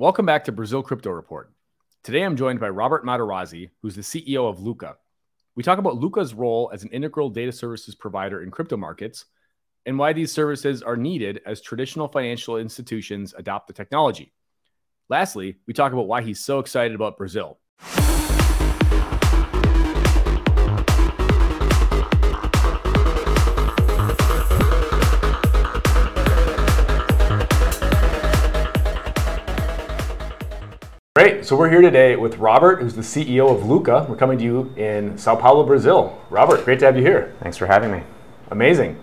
Welcome back to Brazil Crypto Report. Today I'm joined by Robert Materazzi, who's the CEO of Lukka. We talk about Lukka's role as an integral data services provider in crypto markets and why these services are needed as traditional financial institutions adopt the technology. Lastly, we talk about why he's so excited about Brazil. Great. So we're here today with Robert, who's the CEO of Lukka. We're coming to you in Sao Paulo, Brazil. Robert, great to have you here. Thanks for having me. Amazing.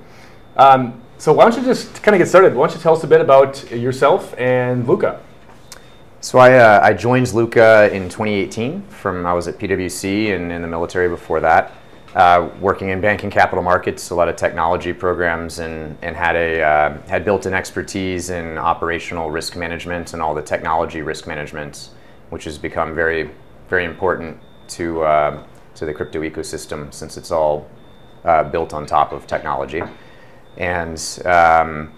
Um, so why don't you just kind of get started? Why don't you tell us a bit about yourself and Lukka? So I, uh, I joined Lukka in 2018 from I was at PwC and in the military before that, uh, working in banking capital markets, a lot of technology programs, and, and had a uh, had built an expertise in operational risk management and all the technology risk management which has become very, very important to, uh, to the crypto ecosystem since it's all uh, built on top of technology. And, um,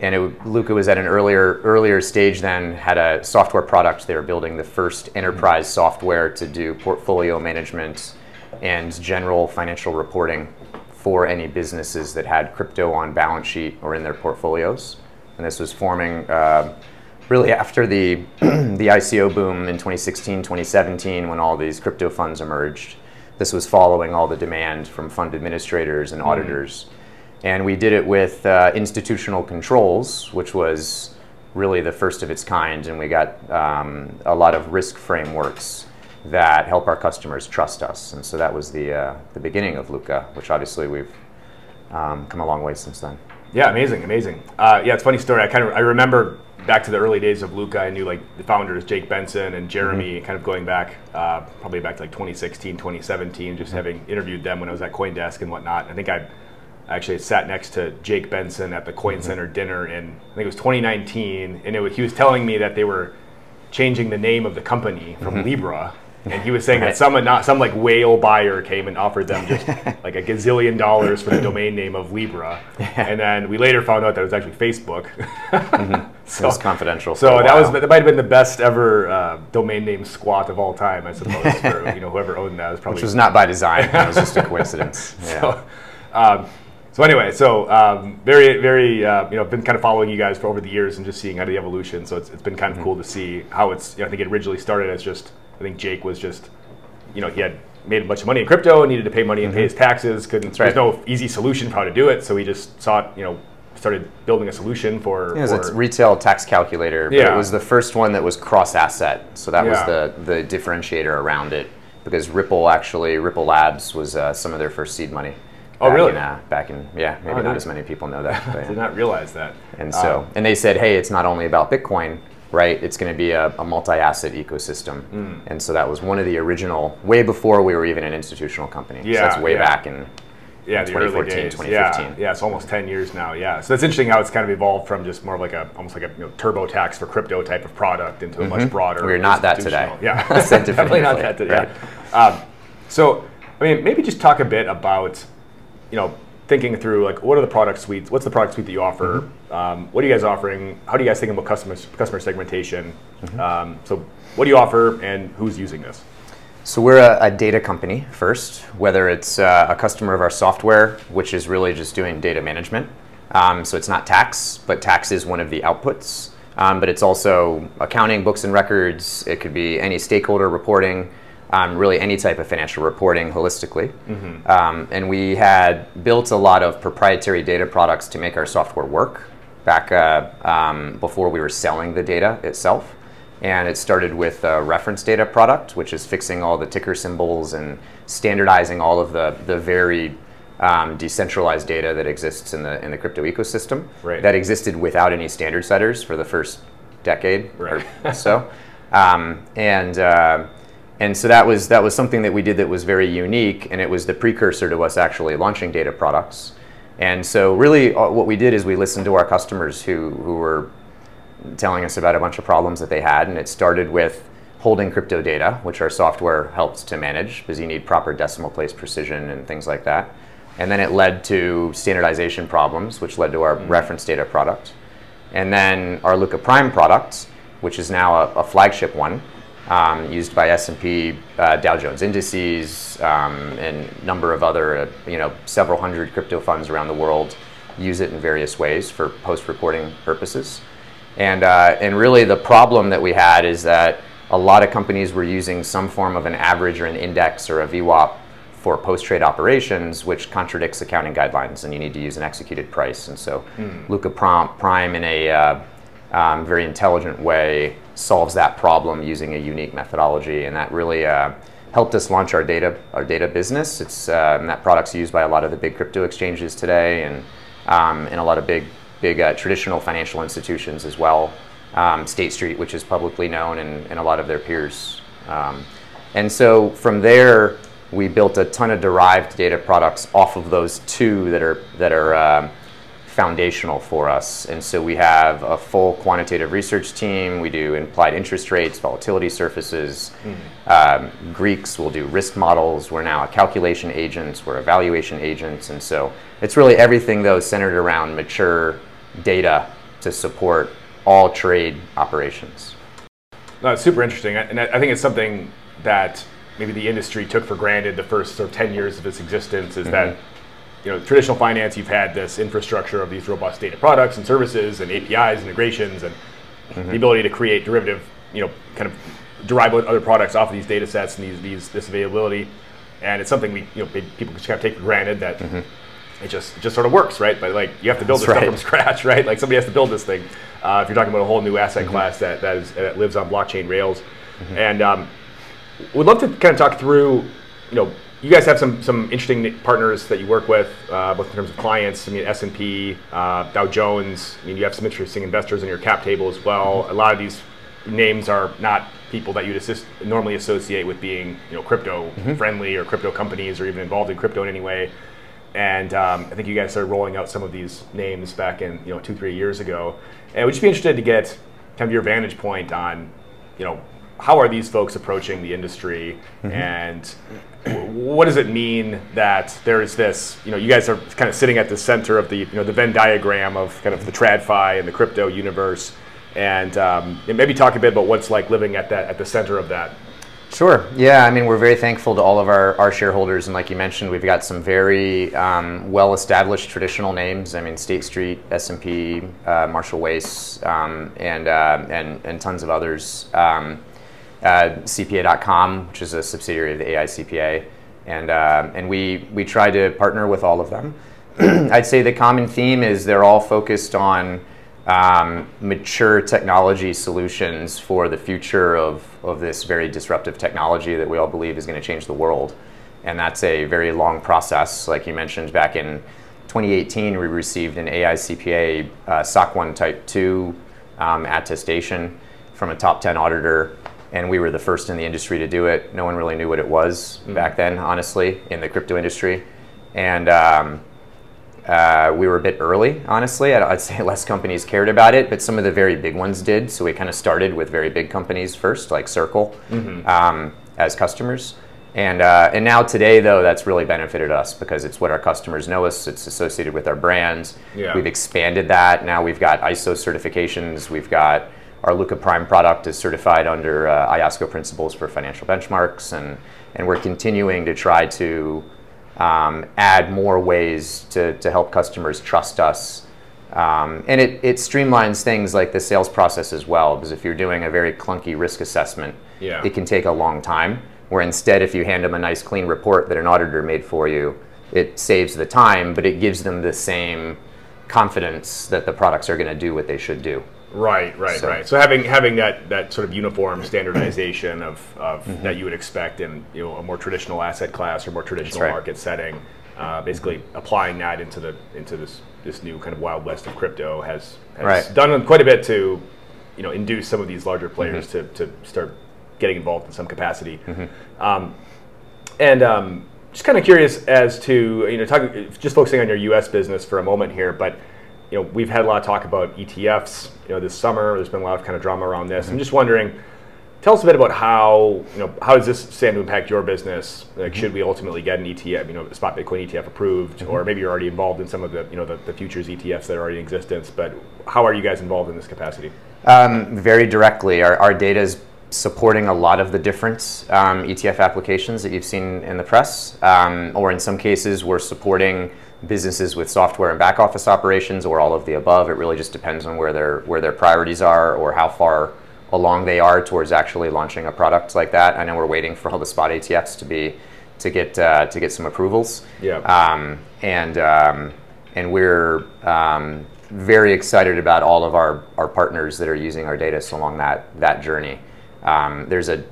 and it, Lukka was at an earlier, earlier stage then, had a software product. They were building the first enterprise software to do portfolio management and general financial reporting for any businesses that had crypto on balance sheet or in their portfolios. And this was forming uh, really after the the ICO boom in 2016, 2017, when all these crypto funds emerged. This was following all the demand from fund administrators and mm-hmm. auditors. Mm. And we did it with uh, institutional controls, which was really the first of its kind. And we got um, a lot of risk frameworks that help our customers trust us. And so that was the, uh, the beginning of Lukka, which obviously we've um, come a long way since then. Yeah, amazing, amazing. Uh, yeah, it's a funny story. I kind of I remember back to the early days of Lukka, I knew like the founders, Jake Benson and Jeremy, mm-hmm. kind of going back, uh, probably back to like 2016, 2017, just mm-hmm. having interviewed them when I was at CoinDesk and whatnot. I think I actually sat next to Jake Benson at the Coin mm-hmm. Center dinner in, I think it was 2019, and it, he was telling me that they were changing the name of the company from mm-hmm. Libra and he was saying right. that some not some like whale buyer came and offered them just like a gazillion dollars for the domain name of Libra, yeah. and then we later found out that it was actually Facebook. mm-hmm. so, it was confidential. So that was that might have been the best ever uh, domain name squat of all time, I suppose. for you know whoever owned that was probably which was not by design. it was just a coincidence. Yeah. So, um, so anyway, so um, very, very, uh, you know, been kind of following you guys for over the years and just seeing of the evolution. So it's, it's been kind of mm-hmm. cool to see how it's. You know, I think it originally started as just I think Jake was just, you know, he had made a bunch of money in crypto, needed to pay money and mm-hmm. pay his taxes. Couldn't. Right. There's no easy solution for how to do it, so he just sought, you know, started building a solution for. Yeah, it was a retail tax calculator. But yeah. it was the first one that was cross-asset, so that yeah. was the the differentiator around it. Because Ripple actually, Ripple Labs was uh, some of their first seed money. Oh, really? In, uh, back in, yeah, maybe oh, not as many people know that. But, Did not realize that. And so, um, and they said, hey, it's not only about Bitcoin right? It's going to be a, a multi-asset ecosystem, mm. and so that was one of the original, way before we were even an institutional company. Yeah, so that's way yeah. back in yeah, the 2014, 2015. Yeah, yeah, it's almost 10 years now. Yeah, so that's interesting how it's kind of evolved from just more of like a almost like a you know, TurboTax for crypto type of product into mm-hmm. a much mm-hmm. broader. We're not that today. Yeah, definitely not that today. Right. Um, so, I mean, maybe just talk a bit about, you know, thinking through like what are the product suites? What's the product suite that you offer? Mm-hmm. Um, what are you guys offering? How do you guys think about customer customer segmentation? Mm-hmm. Um, so what do you offer, and who's using this? So we're a, a data company first, whether it's uh, a customer of our software, which is really just doing data management. Um, so it's not tax, but tax is one of the outputs. Um, but it's also accounting, books and records. It could be any stakeholder reporting um, really any type of financial reporting holistically. Mm-hmm. Um, and we had built a lot of proprietary data products to make our software work back uh, um, before we were selling the data itself. And it started with a reference data product, which is fixing all the ticker symbols and standardizing all of the, the very um, decentralized data that exists in the in the crypto ecosystem right. that existed without any standard setters for the first decade right. or so. Um, and uh, and so that was that was something that we did that was very unique, and it was the precursor to us actually launching data products. And so really, uh, what we did is we listened to our customers who who were telling us about a bunch of problems that they had, and it started with holding crypto data, which our software helps to manage because you need proper decimal place precision and things like that. And then it led to standardization problems, which led to our mm-hmm. reference data product. And then our Lukka Prime product, which is now a, a flagship one um, used by S&P, uh, Dow Jones Indices, um, and a number of other, uh, you know, several hundred crypto funds around the world use it in various ways for post-reporting purposes. And, uh, and really the problem that we had is that a lot of companies were using some form of an average or an index or a VWAP for post-trade operations, which contradicts accounting guidelines, and you need to use an executed price. And so mm. Lukka Prime in a uh, um, very intelligent way solves that problem using a unique methodology, and that really uh, helped us launch our data our data business. It's um, that product's used by a lot of the big crypto exchanges today, and um, and a lot of big big uh, traditional financial institutions as well. Um, State Street, which is publicly known, and, and a lot of their peers. Um, and so from there, we built a ton of derived data products off of those two that are that are um, foundational for us. And so we have a full quantitative research team. We do implied interest rates, volatility surfaces. Mm-hmm. Um, Greeks will do risk models. We're now a calculation agents. We're evaluation agents. And so it's really everything, though, centered around mature data to support all trade operations. No, it's super interesting. And I think it's something that maybe the industry took for granted the first sort of 10 years of its existence is mm-hmm. that you know, traditional finance, you've had this infrastructure of these robust data products and services and APIs, integrations, and mm-hmm. the ability to create derivative, you know, kind of derive other products off of these data sets and these, these this availability. And it's something we, you know, people just kind of take for granted that mm-hmm. it just it just sort of works, right? But like you have to build That's this right. stuff from scratch, right? Like somebody has to build this thing. Uh, if you're talking about a whole new asset mm-hmm. class that that, is, that lives on blockchain rails, mm-hmm. and um, we'd love to kind of talk through, you know you guys have some some interesting partners that you work with, uh, both in terms of clients. I mean, S and P, uh, Dow Jones. I mean, you have some interesting investors in your cap table as well. Mm-hmm. A lot of these names are not people that you'd assist, normally associate with being, you know, crypto mm-hmm. friendly or crypto companies or even involved in crypto in any way. And um, I think you guys started rolling out some of these names back in, you know, two three years ago. And we'd just be interested to get kind of your vantage point on, you know, how are these folks approaching the industry mm-hmm. and what does it mean that there is this you know you guys are kind of sitting at the center of the you know the venn diagram of kind of the tradfi and the crypto universe and, um, and maybe talk a bit about what's like living at that at the center of that Sure. Yeah. I mean, we're very thankful to all of our, our shareholders. And like you mentioned, we've got some very um, well-established traditional names. I mean, State Street, S&P, uh, Marshall Wace, um, and, uh, and, and tons of others. Um, uh, CPA.com, which is a subsidiary of the AICPA, and uh, and we we try to partner with all of them. I'd say the common theme is they're all focused on um, mature technology solutions for the future of, of this very disruptive technology that we all believe is going to change the world. And that's a very long process. Like you mentioned, back in 2018, we received an AICPA uh, SOC 1 Type 2 um, attestation from a top 10 auditor and we were the first in the industry to do it. No one really knew what it was mm. back then, honestly, in the crypto industry, and um, uh, we were a bit early, honestly. I'd, I'd, say less companies cared about it, but some of the very big ones did. So we kind of started with very big companies first, like Circle, mm-hmm. um, as customers. And, uh, and now today, though, that's really benefited us because it's what our customers know us. It's associated with our brands. Yeah. We've expanded that. Now we've got ISO certifications. We've got our Lukka Prime product is certified under uh, IOSCO principles for financial benchmarks, and, and we're continuing to try to um, add more ways to, to help customers trust us. Um, and it, it streamlines things like the sales process as well, because if you're doing a very clunky risk assessment, yeah. it can take a long time. Where instead, if you hand them a nice clean report that an auditor made for you, it saves the time, but it gives them the same confidence that the products are going to do what they should do. Right, right, so. right. So having having that that sort of uniform standardization of, of mm-hmm. that you would expect in you know a more traditional asset class or more traditional right. market setting, uh, basically applying that into the into this this new kind of wild west of crypto has, has right. done quite a bit to you know induce some of these larger players mm-hmm. to, to start getting involved in some capacity. Mm-hmm. Um, and um, just kind of curious as to you know talking just focusing on your U.S. business for a moment here, but you know, we've had a lot of talk about ETFs. You know, this summer there's been a lot of kind of drama around this. Mm-hmm. I'm just wondering, tell us a bit about how you know how does this stand to impact your business? Like, mm-hmm. should we ultimately get an ETF, you know, spot Bitcoin ETF approved, mm-hmm. or maybe you're already involved in some of the you know the, the futures ETFs that are already in existence. But how are you guys involved in this capacity? Um, very directly, our, our data is supporting a lot of the different um, ETF applications that you've seen in the press, um, or in some cases, we're supporting businesses with software and back office operations, or all of the above. It really just depends on where their where their priorities are, or how far along they are towards actually launching a product like that. I know we're waiting for all the spot ETFs to be to get uh, to get some approvals. Yeah. Um, and um, and we're um, very excited about all of our, our partners that are using our data along that that journey. Um, there's a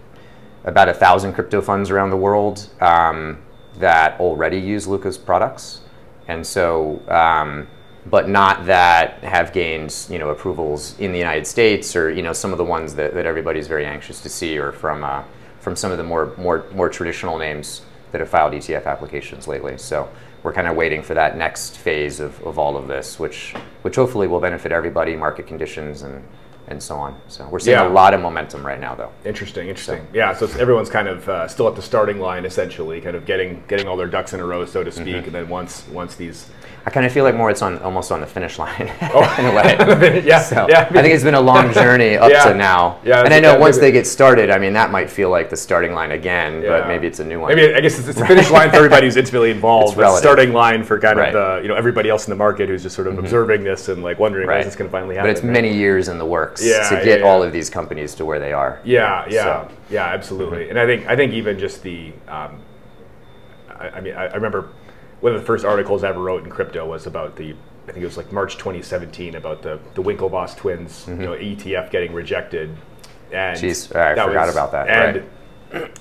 about a thousand crypto funds around the world um, that already use Lukka's products, and so um, but not that have gained you know approvals in the United States or you know some of the ones that, that everybody's very anxious to see or from uh, from some of the more more more traditional names that have filed ETF applications lately. So we're kind of waiting for that next phase of, of all of this, which which hopefully will benefit everybody, market conditions and and so on. So we're seeing Yeah. a lot of momentum right now, though. Interesting, interesting. Yeah, so it's, everyone's kind of uh, still at the starting line, essentially, kind of getting getting all their ducks in a row, so to speak. Mm-hmm. And then once once these, I kind of feel like more it's on almost on the finish line oh. in a way. yeah, So yeah, I think it's been a long journey up Yeah. to now. Yeah, and I know once they get started, I mean that might feel like the starting line again, Yeah. but maybe it's a new one. Maybe I guess it's, it's the finish line for everybody who's intimately involved. It's but relative. starting line for kind Right. Mm-hmm. of the you know everybody else in the market who's just sort of observing this and like wondering when Right. is this going to finally happen. but it's right? many years in the works to get all of these companies to where they are. Yeah, yeah, So- yeah, absolutely. And I think I think even just the, um, I, I mean, I, I remember one of the first articles I ever wrote in crypto was about the, I think it was like March 2017 about the the Winklevoss twins, you know, ETF getting rejected. And Mm-hmm. Jeez, I forgot about that,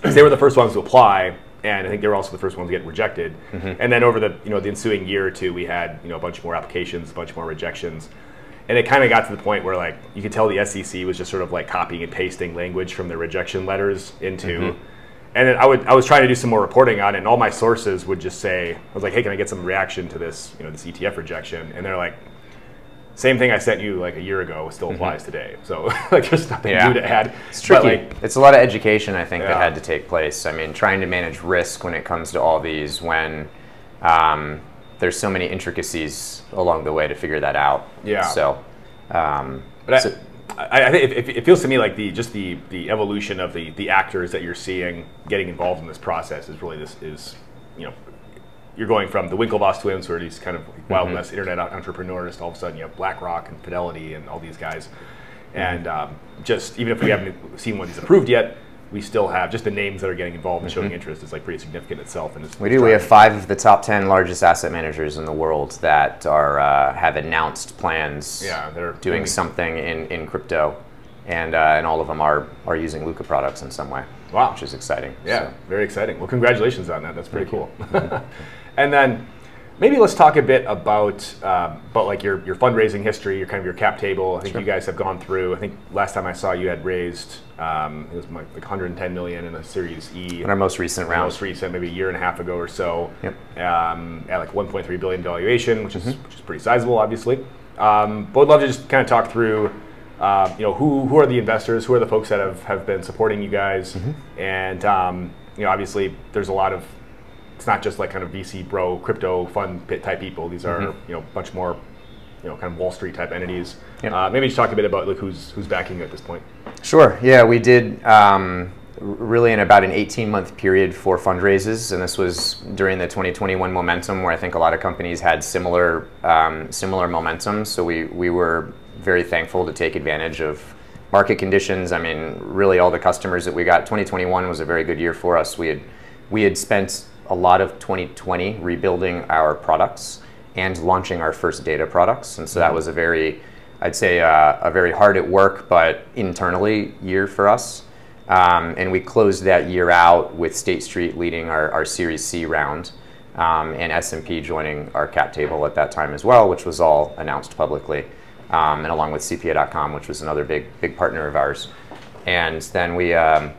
And they were the first ones to apply. And I think they were also the first ones to get rejected. Mm-hmm. And then over the you know the ensuing year or two, we had you know a bunch more applications, a bunch more rejections, and it kind of got to the point where like you could tell the SEC was just sort of like copying and pasting language from the rejection letters into. Mm-hmm. And then I would I was trying to do some more reporting on it, and all my sources would just say I was like, "Hey, can I get some reaction to this you know this ETF rejection?" And they're like, "Same thing I sent you like a year ago still applies today." So like there's nothing Mm-hmm. Yeah. new to add. It's But, tricky. like, it's a lot of education, I think, Yeah. that had to take place. I mean, trying to manage risk when it comes to all these, when um, there's so many intricacies along the way to figure that out. Yeah. So, um, But so- I, I think it feels to me like the just the the evolution of the the actors that you're seeing getting involved in this process is really this is you know you're going from the Winklevoss twins who are these kind of Wild Mm-hmm. West internet entrepreneurs to all of a sudden you have BlackRock and Fidelity and all these guys, Mm-hmm. and um, just even if we haven't seen one of these approved yet. We still have just the names that are getting involved and showing interest is like pretty significant itself. And it's, Mm-hmm. we do. We have five of the top ten largest asset managers in the world that are uh, have announced plans. Yeah, they're doing something in, in crypto, and uh, and all of them are are using Lukka products in some way. Wow. which is exciting. Yeah, So- very exciting. Well, congratulations on that. That's pretty cool. and then maybe let's talk a bit about um, about like your, your fundraising history, your kind of your cap table. I think you guys have gone through. I think last time I saw you had raised um, it was like like 110 million in a Series E. in our most recent round. most recent, maybe a year and a half ago or so, Yep. um, at like 1.3 billion valuation, which is which is pretty sizable, obviously. Um, but would love to just kind of talk through, um, you know, who who are the investors, who are the folks that have, have been supporting you guys, and um, you know, obviously there's a lot of it's not just like kind of VC bro crypto fund pit type people. These are you know a bunch more you know kind of Wall Street type entities. Yep. Uh, maybe just talk a bit about like who's who's backing you at this point. Sure. Yeah, we did um, really in about an 18 month period for fundraises, and this was during the 2021 momentum, where I think a lot of companies had similar um, similar momentum. So we we were very thankful to take advantage of market conditions. I mean, really, all the customers that we got. 2021 was a very good year for us. We had we had spent a lot of 2020 rebuilding our products and launching our first data products, and so that was a very I'd say uh, a very hard at work but internally year for us. Um, and we closed that year out with State Street leading our, our Series C round um, and S&P joining our cap table at that time as well, which was all announced publicly, um, and along with CPA.com, which was another big big partner of ours. And then we um,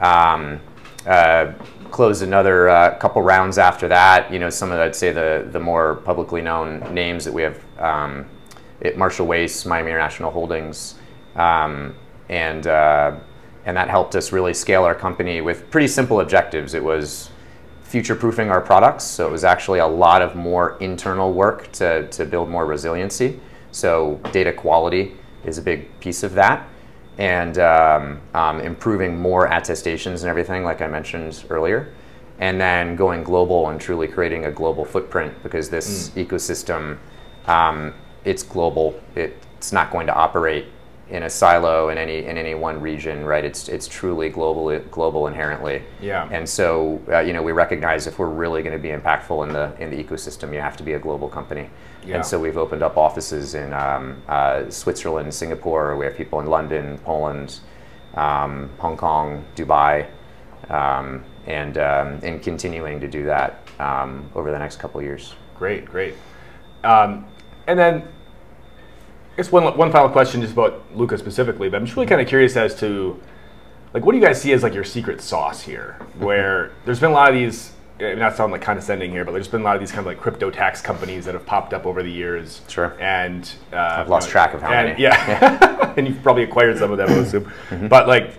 um, uh, closed another uh, couple rounds after that. You know, some of I'd say the the more publicly known names that we have. Um, it, Marshall Wace, Miami International Holdings, um, and uh, and that helped us really scale our company with pretty simple objectives. It was future-proofing our products, so it was actually a lot of more internal work to, to build more resiliency. So data quality, is a big piece of that. And um, um, improving more attestations and everything, like I mentioned earlier. And then going global and truly creating a global footprint because this mm. ecosystem, um, it's global. It, it's not going to operate in a silo in any in any one region, right? It's it's truly global global inherently. Yeah. And so uh, you know we recognize if we're really going to be impactful in the in the ecosystem, you have to be a global company. Yeah. And so we've opened up offices in um, uh, Switzerland, Singapore. We have people in London, Poland, um, Hong Kong, Dubai, um, and um, and continuing to do that um, over the next couple years. Great, great. Um, and then guess one, one final question just about Lukka specifically, but I'm just really kind of curious as to like what do you guys see as like your secret sauce here? Where there's been a lot of these not sound like condescending here, but there's been a lot of these kind of like crypto tax companies that have popped up over the years. Sure. And uh, I've lost you know, track of how and, many. Yeah. yeah. and you've probably acquired some of them, I assume. Mm-hmm. But like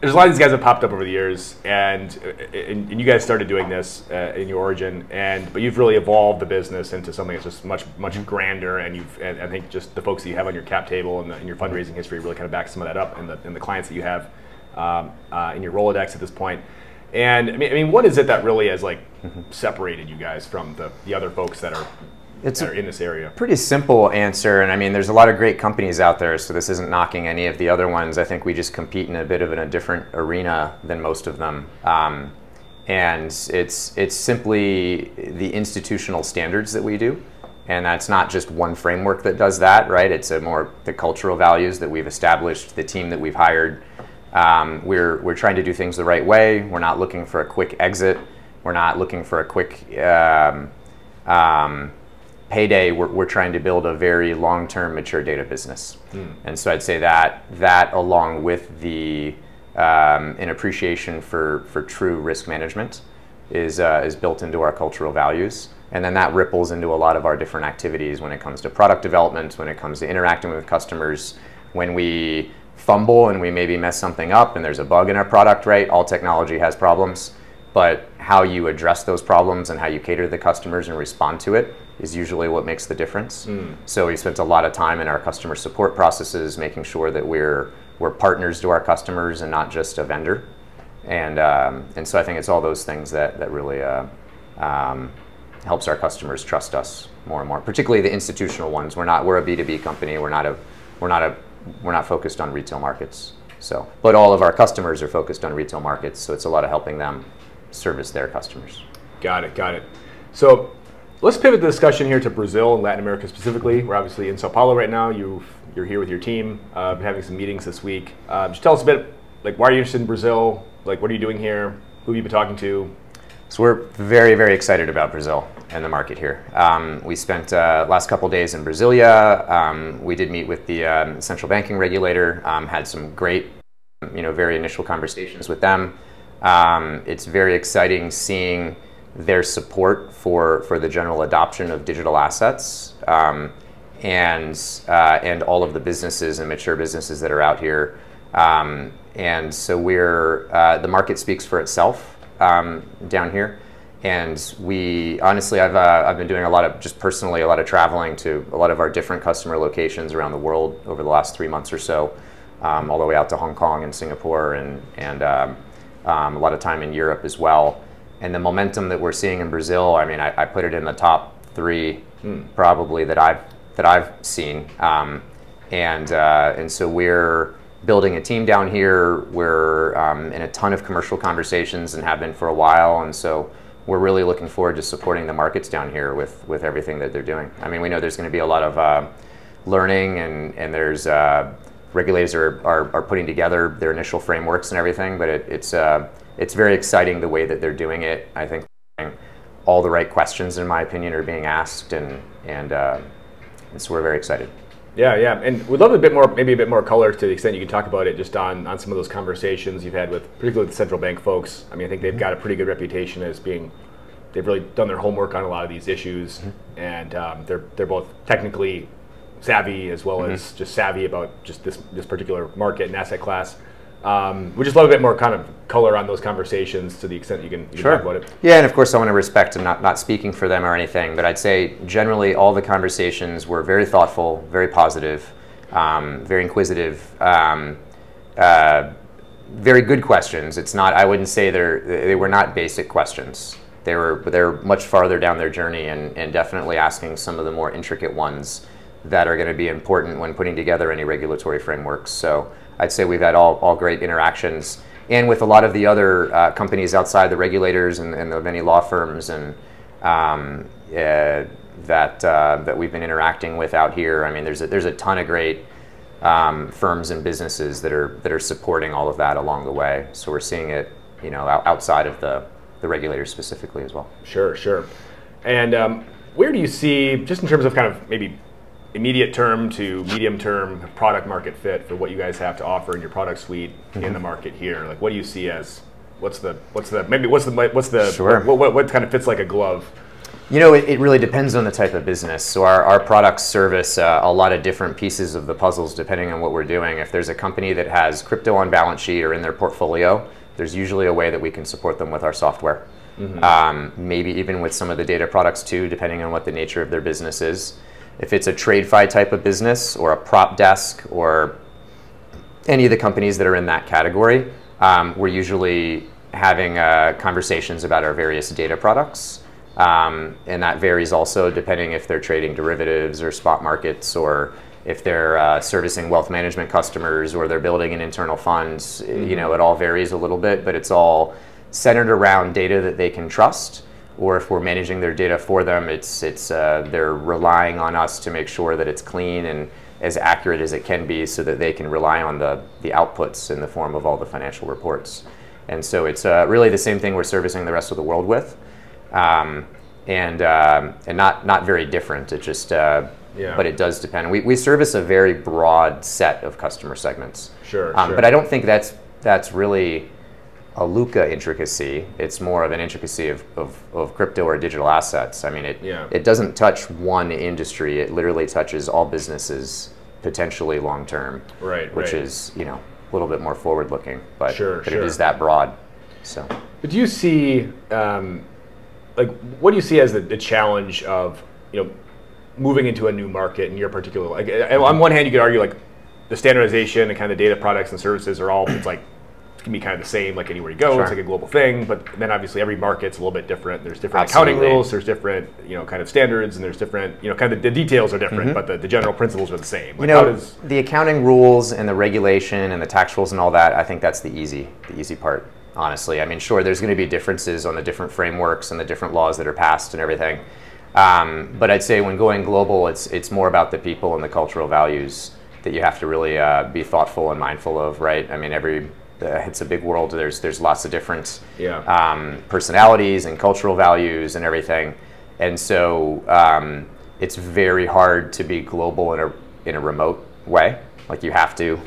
there's a lot of these guys that popped up over the years, and and, and you guys started doing this uh, in your origin, and but you've really evolved the business into something that's just much much mm-hmm. grander, and you've and I think just the folks that you have on your cap table and, the, and your fundraising history really kind of backs some of that up, and the and the clients that you have um, uh, in your Rolodex at this point. And I mean, I mean, what is it that really has like mm-hmm. separated you guys from the, the other folks that are it's in this area? Pretty simple answer, and I mean, there's a lot of great companies out there, so this isn't knocking any of the other ones. I think we just compete in a bit of a different arena than most of them, um, and it's it's simply the institutional standards that we do, and that's not just one framework that does that, right? It's a more the cultural values that we've established, the team that we've hired. Um, we're we're trying to do things the right way. We're not looking for a quick exit. We're not looking for a quick. Um, um payday, we're, we're trying to build a very long-term mature data business. Mm. And so I'd say that that along with the um, an appreciation for, for true risk management is, uh, is built into our cultural values. And then that ripples into a lot of our different activities when it comes to product development, when it comes to interacting with customers, when we fumble and we maybe mess something up and there's a bug in our product, right? All technology has problems, but how you address those problems and how you cater to the customers and respond to it is usually what makes the difference. Mm. So we spent a lot of time in our customer support processes, making sure that we're we're partners to our customers and not just a vendor. And um, and so I think it's all those things that that really uh, um, helps our customers trust us more and more, particularly the institutional ones. We're not we're a B two B company. We're not a we're not a we're not focused on retail markets. So, but all of our customers are focused on retail markets. So it's a lot of helping them service their customers. Got it. Got it. So Let's pivot the discussion here to Brazil and Latin America specifically. We're obviously in Sao Paulo right now. you are here with your team, uh, having some meetings this week. Uh, just tell us a bit, like, why are you interested in Brazil? Like, what are you doing here? Who have you been talking to? So we're very, very excited about Brazil and the market here. Um, we spent uh, last couple days in Brasilia. Um, we did meet with the um, central banking regulator. Um, had some great, you know, very initial conversations with them. Um, it's very exciting seeing their support for, for the general adoption of digital assets um, and, uh, and all of the businesses and mature businesses that are out here. Um, and so we're, uh, the market speaks for itself um, down here. And we, honestly, I've, uh, I've been doing a lot of, just personally, a lot of traveling to a lot of our different customer locations around the world over the last three months or so, um, all the way out to Hong Kong and Singapore and, and um, um, a lot of time in Europe as well and the momentum that we're seeing in Brazil, I mean, I, I put it in the top three mm. probably that I've that I've seen, um, and uh, and so we're building a team down here. We're um, in a ton of commercial conversations and have been for a while, and so we're really looking forward to supporting the markets down here with with everything that they're doing. I mean, we know there's going to be a lot of uh, learning, and and there's uh, regulators are, are, are putting together their initial frameworks and everything, but it, it's uh, it's very exciting the way that they're doing it. I think all the right questions, in my opinion, are being asked, and and, uh, and so we're very excited. Yeah, yeah, and we'd love a bit more, maybe a bit more color to the extent you can talk about it, just on on some of those conversations you've had with, particularly the central bank folks. I mean, I think they've got a pretty good reputation as being, they've really done their homework on a lot of these issues, mm-hmm. and um, they're they're both technically savvy as well mm-hmm. as just savvy about just this this particular market and asset class. Um, we just love a bit more kind of color on those conversations to the extent you can, you sure. talk about it. Yeah, and of course, I want to respect and not, not speaking for them or anything, but I'd say generally all the conversations were very thoughtful, very positive. um, very inquisitive. Um, uh, very good questions. It's not. I wouldn't say they're. They were not basic questions. They were. They're much farther down their journey, and, and definitely asking some of the more intricate ones that are going to be important when putting together any regulatory frameworks. So I'd say we've had all, all great interactions, and with a lot of the other uh, companies outside the regulators and, and the many law firms and um, uh, that uh, that we've been interacting with out here. I mean, there's a, there's a ton of great um, firms and businesses that are that are supporting all of that along the way. So we're seeing it, you know, outside of the the regulators specifically as well. Sure, sure. And um, where do you see, just in terms of kind of maybe immediate term to medium term product market fit for what you guys have to offer in your product suite mm-hmm. in the market here? Like, what do you see as what's the what's the maybe what's the what's the sure. what, what, what kind of fits like a glove? You know, it, it, really depends on the type of business. So our, our products service uh, a lot of different pieces of the puzzles depending on what we're doing. If there's a company that has crypto on balance sheet or in their portfolio, there's usually a way that we can support them with our software. Mm-hmm. Um, maybe even with some of the data products too, depending on what the nature of their business is. If it's a TradFi type of business or a prop desk or any of the companies that are in that category, um, we're usually having uh, conversations about our various data products. Um, and that varies also depending if they're trading derivatives or spot markets or if they're uh, servicing wealth management customers or they're building an internal funds. Mm-hmm. You know, it all varies a little bit, but it's all centered around data that they can trust. Or if we're managing their data for them, it's it's uh, they're relying on us to make sure that it's clean and as accurate as it can be, so that they can rely on the the outputs in the form of all the financial reports. And so it's uh, really the same thing we're servicing the rest of the world with um, and um, and not not very different. It just uh, yeah. but it does depend. We we service a very broad set of customer segments. Sure, um, sure. But I don't think that's that's really a Lukka intricacy. It's more of an intricacy of, of, of crypto or digital assets. I mean, it yeah. it doesn't touch one industry. It literally touches all businesses potentially long term. Right. Which right. is you know a little bit more forward looking, but sure, but sure. it is that broad. So. But do you see? Um, like what do you see as the, the challenge of you know moving into a new market in your particular like on one hand you could argue like the standardization and kind of data products and services are all it's like can be kind of the same like anywhere you go sure. it's like a global thing but then obviously every market's a little bit different there's different Absolutely. accounting rules there's different you know kind of standards and there's different you know kind of the details are different mm-hmm. but the, the general principles are the same like you know does, the accounting rules and the regulation and the tax rules and all that i think that's the easy the easy part honestly. I mean, sure, there's going to be differences on the different frameworks and the different laws that are passed and everything. Um, but I'd say when going global, it's it's more about the people and the cultural values that you have to really uh, be thoughtful and mindful of, right? I mean, every uh, it's a big world. There's there's lots of different yeah. um, personalities and cultural values and everything, and so um, it's very hard to be global in a in a remote way. Like you have to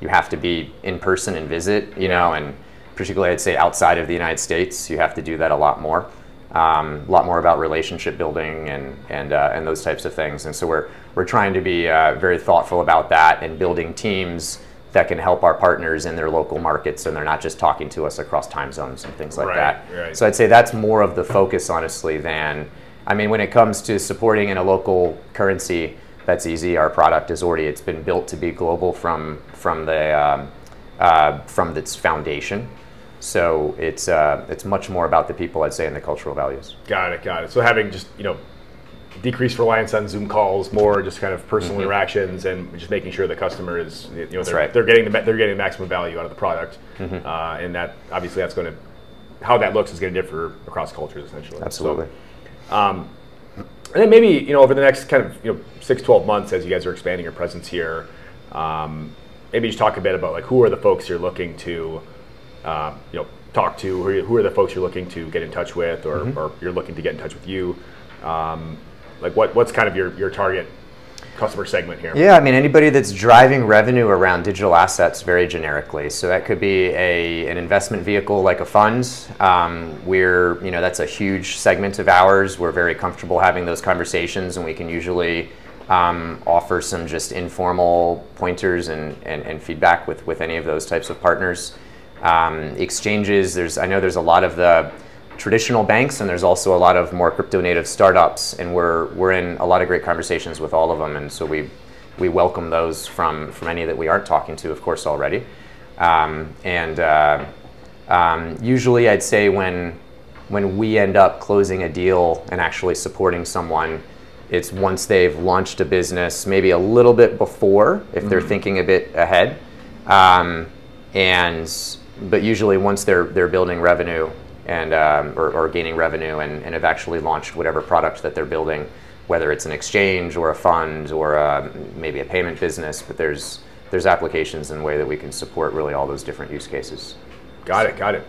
you have to be in person and visit, you know, and particularly I'd say outside of the United States, you have to do that a lot more. Um, a lot more about relationship building and and uh, and those types of things. And so we're we're trying to be uh, very thoughtful about that and building teams that can help our partners in their local markets, and they're not just talking to us across time zones and things like right, that. Right. So I'd say that's more of the focus, honestly, than I mean, when it comes to supporting in a local currency, that's easy. Our product is already it's been built to be global from from the um, uh, from its foundation. So it's uh, it's much more about the people, I'd say, and the cultural values. Got it, got it. So having just you know decreased reliance on Zoom calls, more just kind of personal mm-hmm. interactions, and just making sure the customer is you know they're, right. they're getting the they're getting the maximum value out of the product, mm-hmm. uh, and that obviously that's going to how that looks is going to differ across cultures essentially. Absolutely. So, um, and then maybe you know over the next kind of you know six 12 months as you guys are expanding your presence here, um, maybe just talk a bit about like who are the folks you're looking to um, you know, talk to? Who are, who are, the folks you're looking to get in touch with, or, mm-hmm. or you're looking to get in touch with you? Um, like, what, what's kind of your, your target customer segment here? Yeah, I mean anybody that's driving revenue around digital assets very generically. So that could be a an investment vehicle like a fund. Um, we're you know that's a huge segment of ours. We're very comfortable having those conversations, and we can usually um, offer some just informal pointers and, and, and feedback with with any of those types of partners um, exchanges. There's I know there's a lot of the traditional banks, and there's also a lot of more crypto native startups, and we're we're in a lot of great conversations with all of them, and so we we welcome those from from any that we aren't talking to, of course, already. Um, and uh, um, usually, I'd say when when we end up closing a deal and actually supporting someone, it's once they've launched a business, maybe a little bit before, if they're thinking a bit ahead, um, and but usually once they're they're building revenue and um, or, or gaining revenue and, and have actually launched whatever product that they're building, whether it's an exchange or a fund or a, maybe a payment business, but there's there's applications in a way that we can support really all those different use cases. Got it, got it.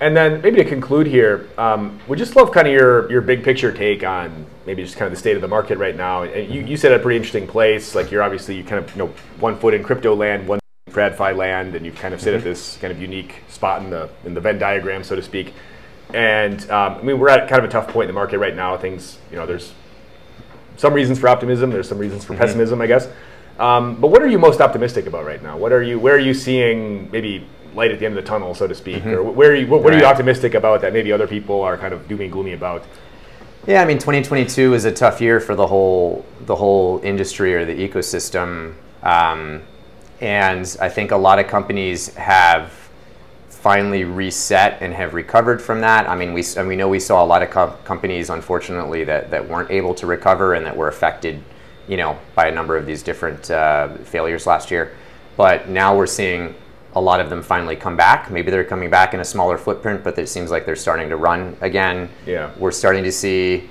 And then maybe to conclude here, um, we just love kind of your, your big picture take on maybe just kind of the state of the market right now. And you, you said a pretty interesting place. Like you're obviously you kind of you know one foot in crypto land, one TradFi land, and you kind of sit at this kind of unique spot in the in the Venn diagram, so to speak. And um, I mean, we're at kind of a tough point in the market right now. Things, you know, there's some reasons for optimism. There's some reasons for pessimism, I guess. Um, but what are you most optimistic about right now? What are you? Where are you seeing maybe light at the end of the tunnel, so to speak? Or where are you? What, what are you optimistic about that maybe other people are kind of doom and gloomy about? Yeah, I mean, 2022 is a tough year for the whole the whole industry or the ecosystem, um, and I think a lot of companies have finally reset and have recovered from that. I mean, we and we know we saw a lot of co- companies, unfortunately, that that weren't able to recover and that were affected, you know, by a number of these different uh, failures last year. But now we're seeing a lot of them finally come back. Maybe they're coming back in a smaller footprint, but it seems like they're starting to run again. Yeah. We're starting to see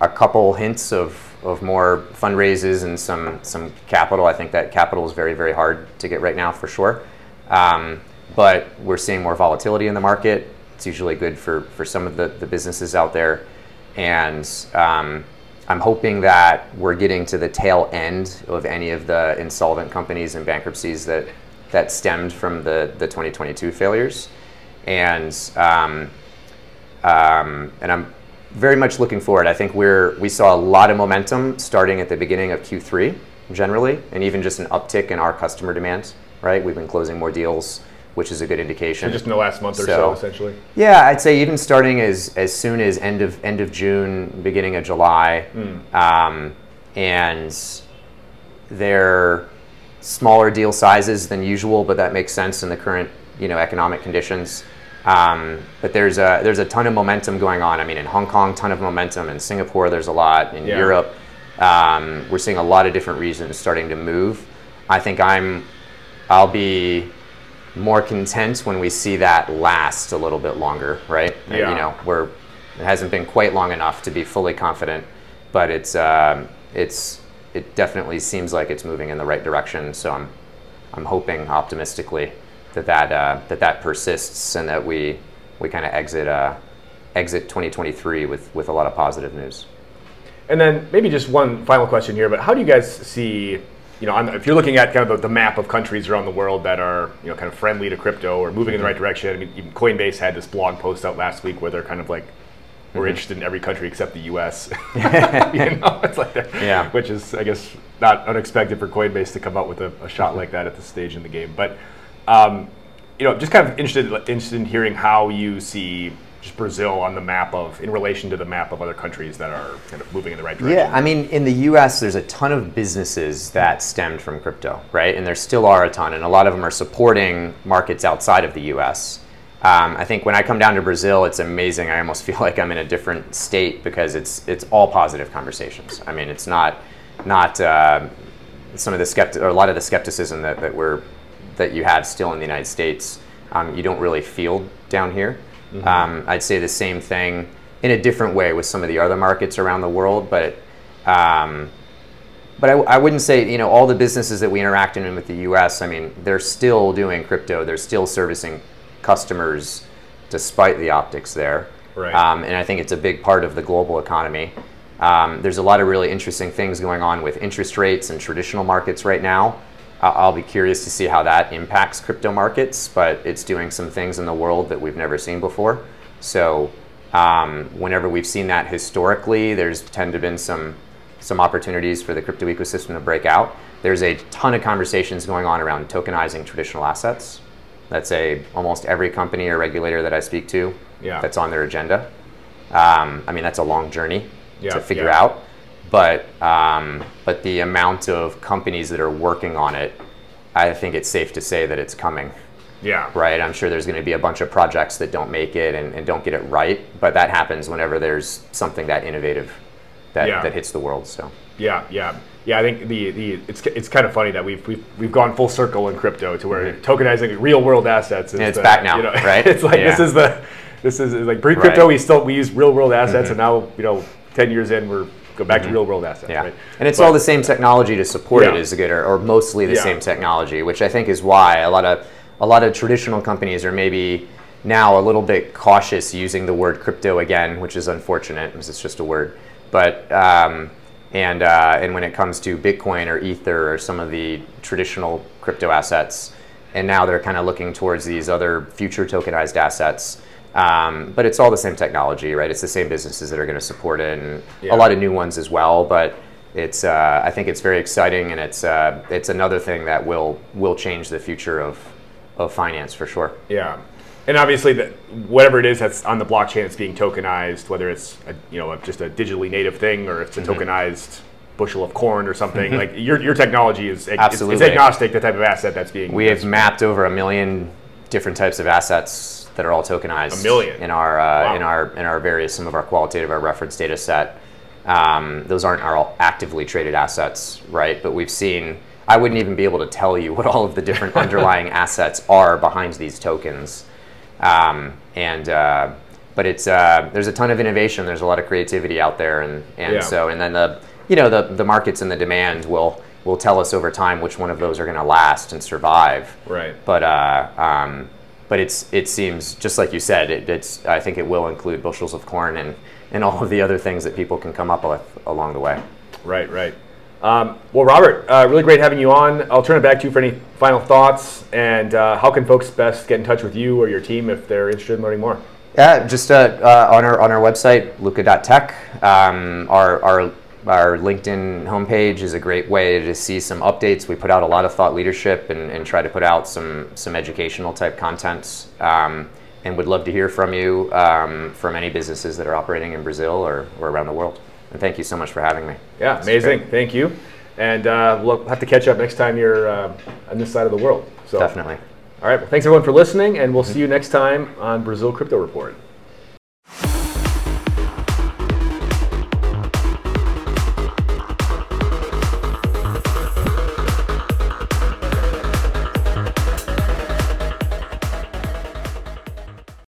a couple hints of, of more fundraises and some some capital. I think that capital is very very hard to get right now for sure. Um, but we're seeing more volatility in the market. It's usually good for, for some of the, the businesses out there. And um, I'm hoping that we're getting to the tail end of any of the insolvent companies and bankruptcies that, that stemmed from the, the 2022 failures. And um, um, and I'm very much looking forward. I think we're we saw a lot of momentum starting at the beginning of Q3 generally, and even just an uptick in our customer demand. Right, we've been closing more deals, which is a good indication. Just in the last month or so, So- essentially. Yeah, I'd say even starting as, as soon as end of end of June, beginning of July, um, and they're smaller deal sizes than usual, but that makes sense in the current you know economic conditions. Um, but there's a there's a ton of momentum going on. I mean, in Hong Kong, ton of momentum. In Singapore, there's a lot. In Yeah. Europe, um, we're seeing a lot of different regions starting to move. I think I'm I'll be more content when we see that last a little bit longer, right? And, Yeah. You know, we're it hasn't been quite long enough to be fully confident, but it's um, it's it definitely seems like it's moving in the right direction. So I'm I'm hoping optimistically that that uh, that that persists and that we we kind of exit uh, exit 2023 with with a lot of positive news. And then maybe just one final question here, but how do you guys see, you know, if you're looking at kind of the, map of countries around the world that are, you know, kind of friendly to crypto or moving in the right direction? I mean, even Coinbase had this blog post out last week where they're kind of like, we're interested in every country except the U.S. you know, it's like that, Yeah. which is, I guess, not unexpected for Coinbase to come out with a, a shot like that at this stage in the game. But, um, you know, just kind of interested interested in hearing how you see just Brazil on the map of in relation to the map of other countries that are kind of moving in the right direction. Yeah, I mean, in the U.S., there's a ton of businesses that stemmed from crypto, right? And there still are a ton, and a lot of them are supporting markets outside of the U.S. Um, I think when I come down to Brazil, it's amazing. I almost feel like I'm in a different state because it's it's all positive conversations. I mean, it's not not uh, some of the skepti- or a lot of the skepticism that, that we're that you have still in the United States. Um, you don't really feel down here. Um, I'd say the same thing in a different way with some of the other markets around the world, but um, but I, I wouldn't say you know all the businesses that we interact in with the U.S. I mean, they're still doing crypto. They're still servicing customers despite the optics there. Right. Um, and I think it's a big part of the global economy. Um, there's a lot of really interesting things going on with interest rates and traditional markets right now. I- I'll be curious to see how that impacts crypto markets, but it's doing some things in the world that we've never seen before. So, um, whenever we've seen that historically, there's tend to been some some opportunities for the crypto ecosystem to break out. There's a ton of conversations going on around tokenizing traditional assets. That's a almost every company or regulator that I speak to. Yeah. That's on their agenda. Um, I mean, that's a long journey Yeah, to figure yeah. out, but um, but the amount of companies that are working on it, I think it's safe to say that it's coming. Yeah. Right. I'm sure there's going to be a bunch of projects that don't make it and, and don't get it right, but that happens whenever there's something that innovative that, Yeah. that hits the world. So Yeah, yeah, yeah. I think the, the it's it's kind of funny that we've we've, we've gone full circle in crypto to where tokenizing real world assets is And it's the- back now, right? It's like this is the this is like pre crypto. Right. Mm-hmm. We still we use real world assets, and now you know ten years in we're go back to real world assets. Yeah, right? and it's But- all the same technology to support it Yeah. is good, or, or mostly the Yeah. same technology, which I think is why a lot of a lot of traditional companies are maybe now a little bit cautious using the word crypto again, which is unfortunate because it's just a word. But um, and uh, and when it comes to Bitcoin or Ether or some of the traditional crypto assets, and now they're kind of looking towards these other future tokenized assets. Um, but it's all the same technology, right? It's the same businesses that are going to support it, and Yeah. a lot of new ones as well. But it's uh, I think it's very exciting, and it's uh, it's another thing that will will change the future of of finance for sure. Yeah, and obviously, that whatever it is that's on the blockchain that's being tokenized, whether it's a, you know just a digitally native thing or it's a Mm-hmm. tokenized bushel of corn or something, like your your technology is ag- it's- It's, Absolutely. agnostic the type of asset that's being. We have mapped over a million different types of assets that are all tokenized. A million? in our uh, Wow. in our in our various some of our qualitative our reference data set. Um, those aren't our actively traded assets, right? But we've seen. I wouldn't even be able to tell you what all of the different underlying assets are behind these tokens. Um, and uh, but it's uh, there's a ton of innovation. There's a lot of creativity out there, and and Yeah. so and then the you know the the markets and the demand will will tell us over time which one of those are going to last and survive. Right. But uh, um, but it's it seems just like you said. It, it's I think it will include bushels of corn and and all of the other things that people can come up with along the way. Right, right. Um, well, Robert, uh, really great having you on. I'll turn it back to you for any final thoughts. And uh, how can folks best get in touch with you or your team if they're interested in learning more? Yeah, just uh, uh, on our on our website, lukka.tech. Um, our our our LinkedIn homepage is a great way to see some updates. We put out a lot of thought leadership and, and try to put out some some educational type contents. Um, and would love to hear from you um, from any businesses that are operating in Brazil or, or around the world. And thank you so much for having me. Yeah, It's amazing. great. Thank you. And uh, we'll have to catch up next time you're uh, on this side of the world. So, Definitely. All right. Well, thanks everyone for listening, and we'll see you next time on Brazil Crypto Report.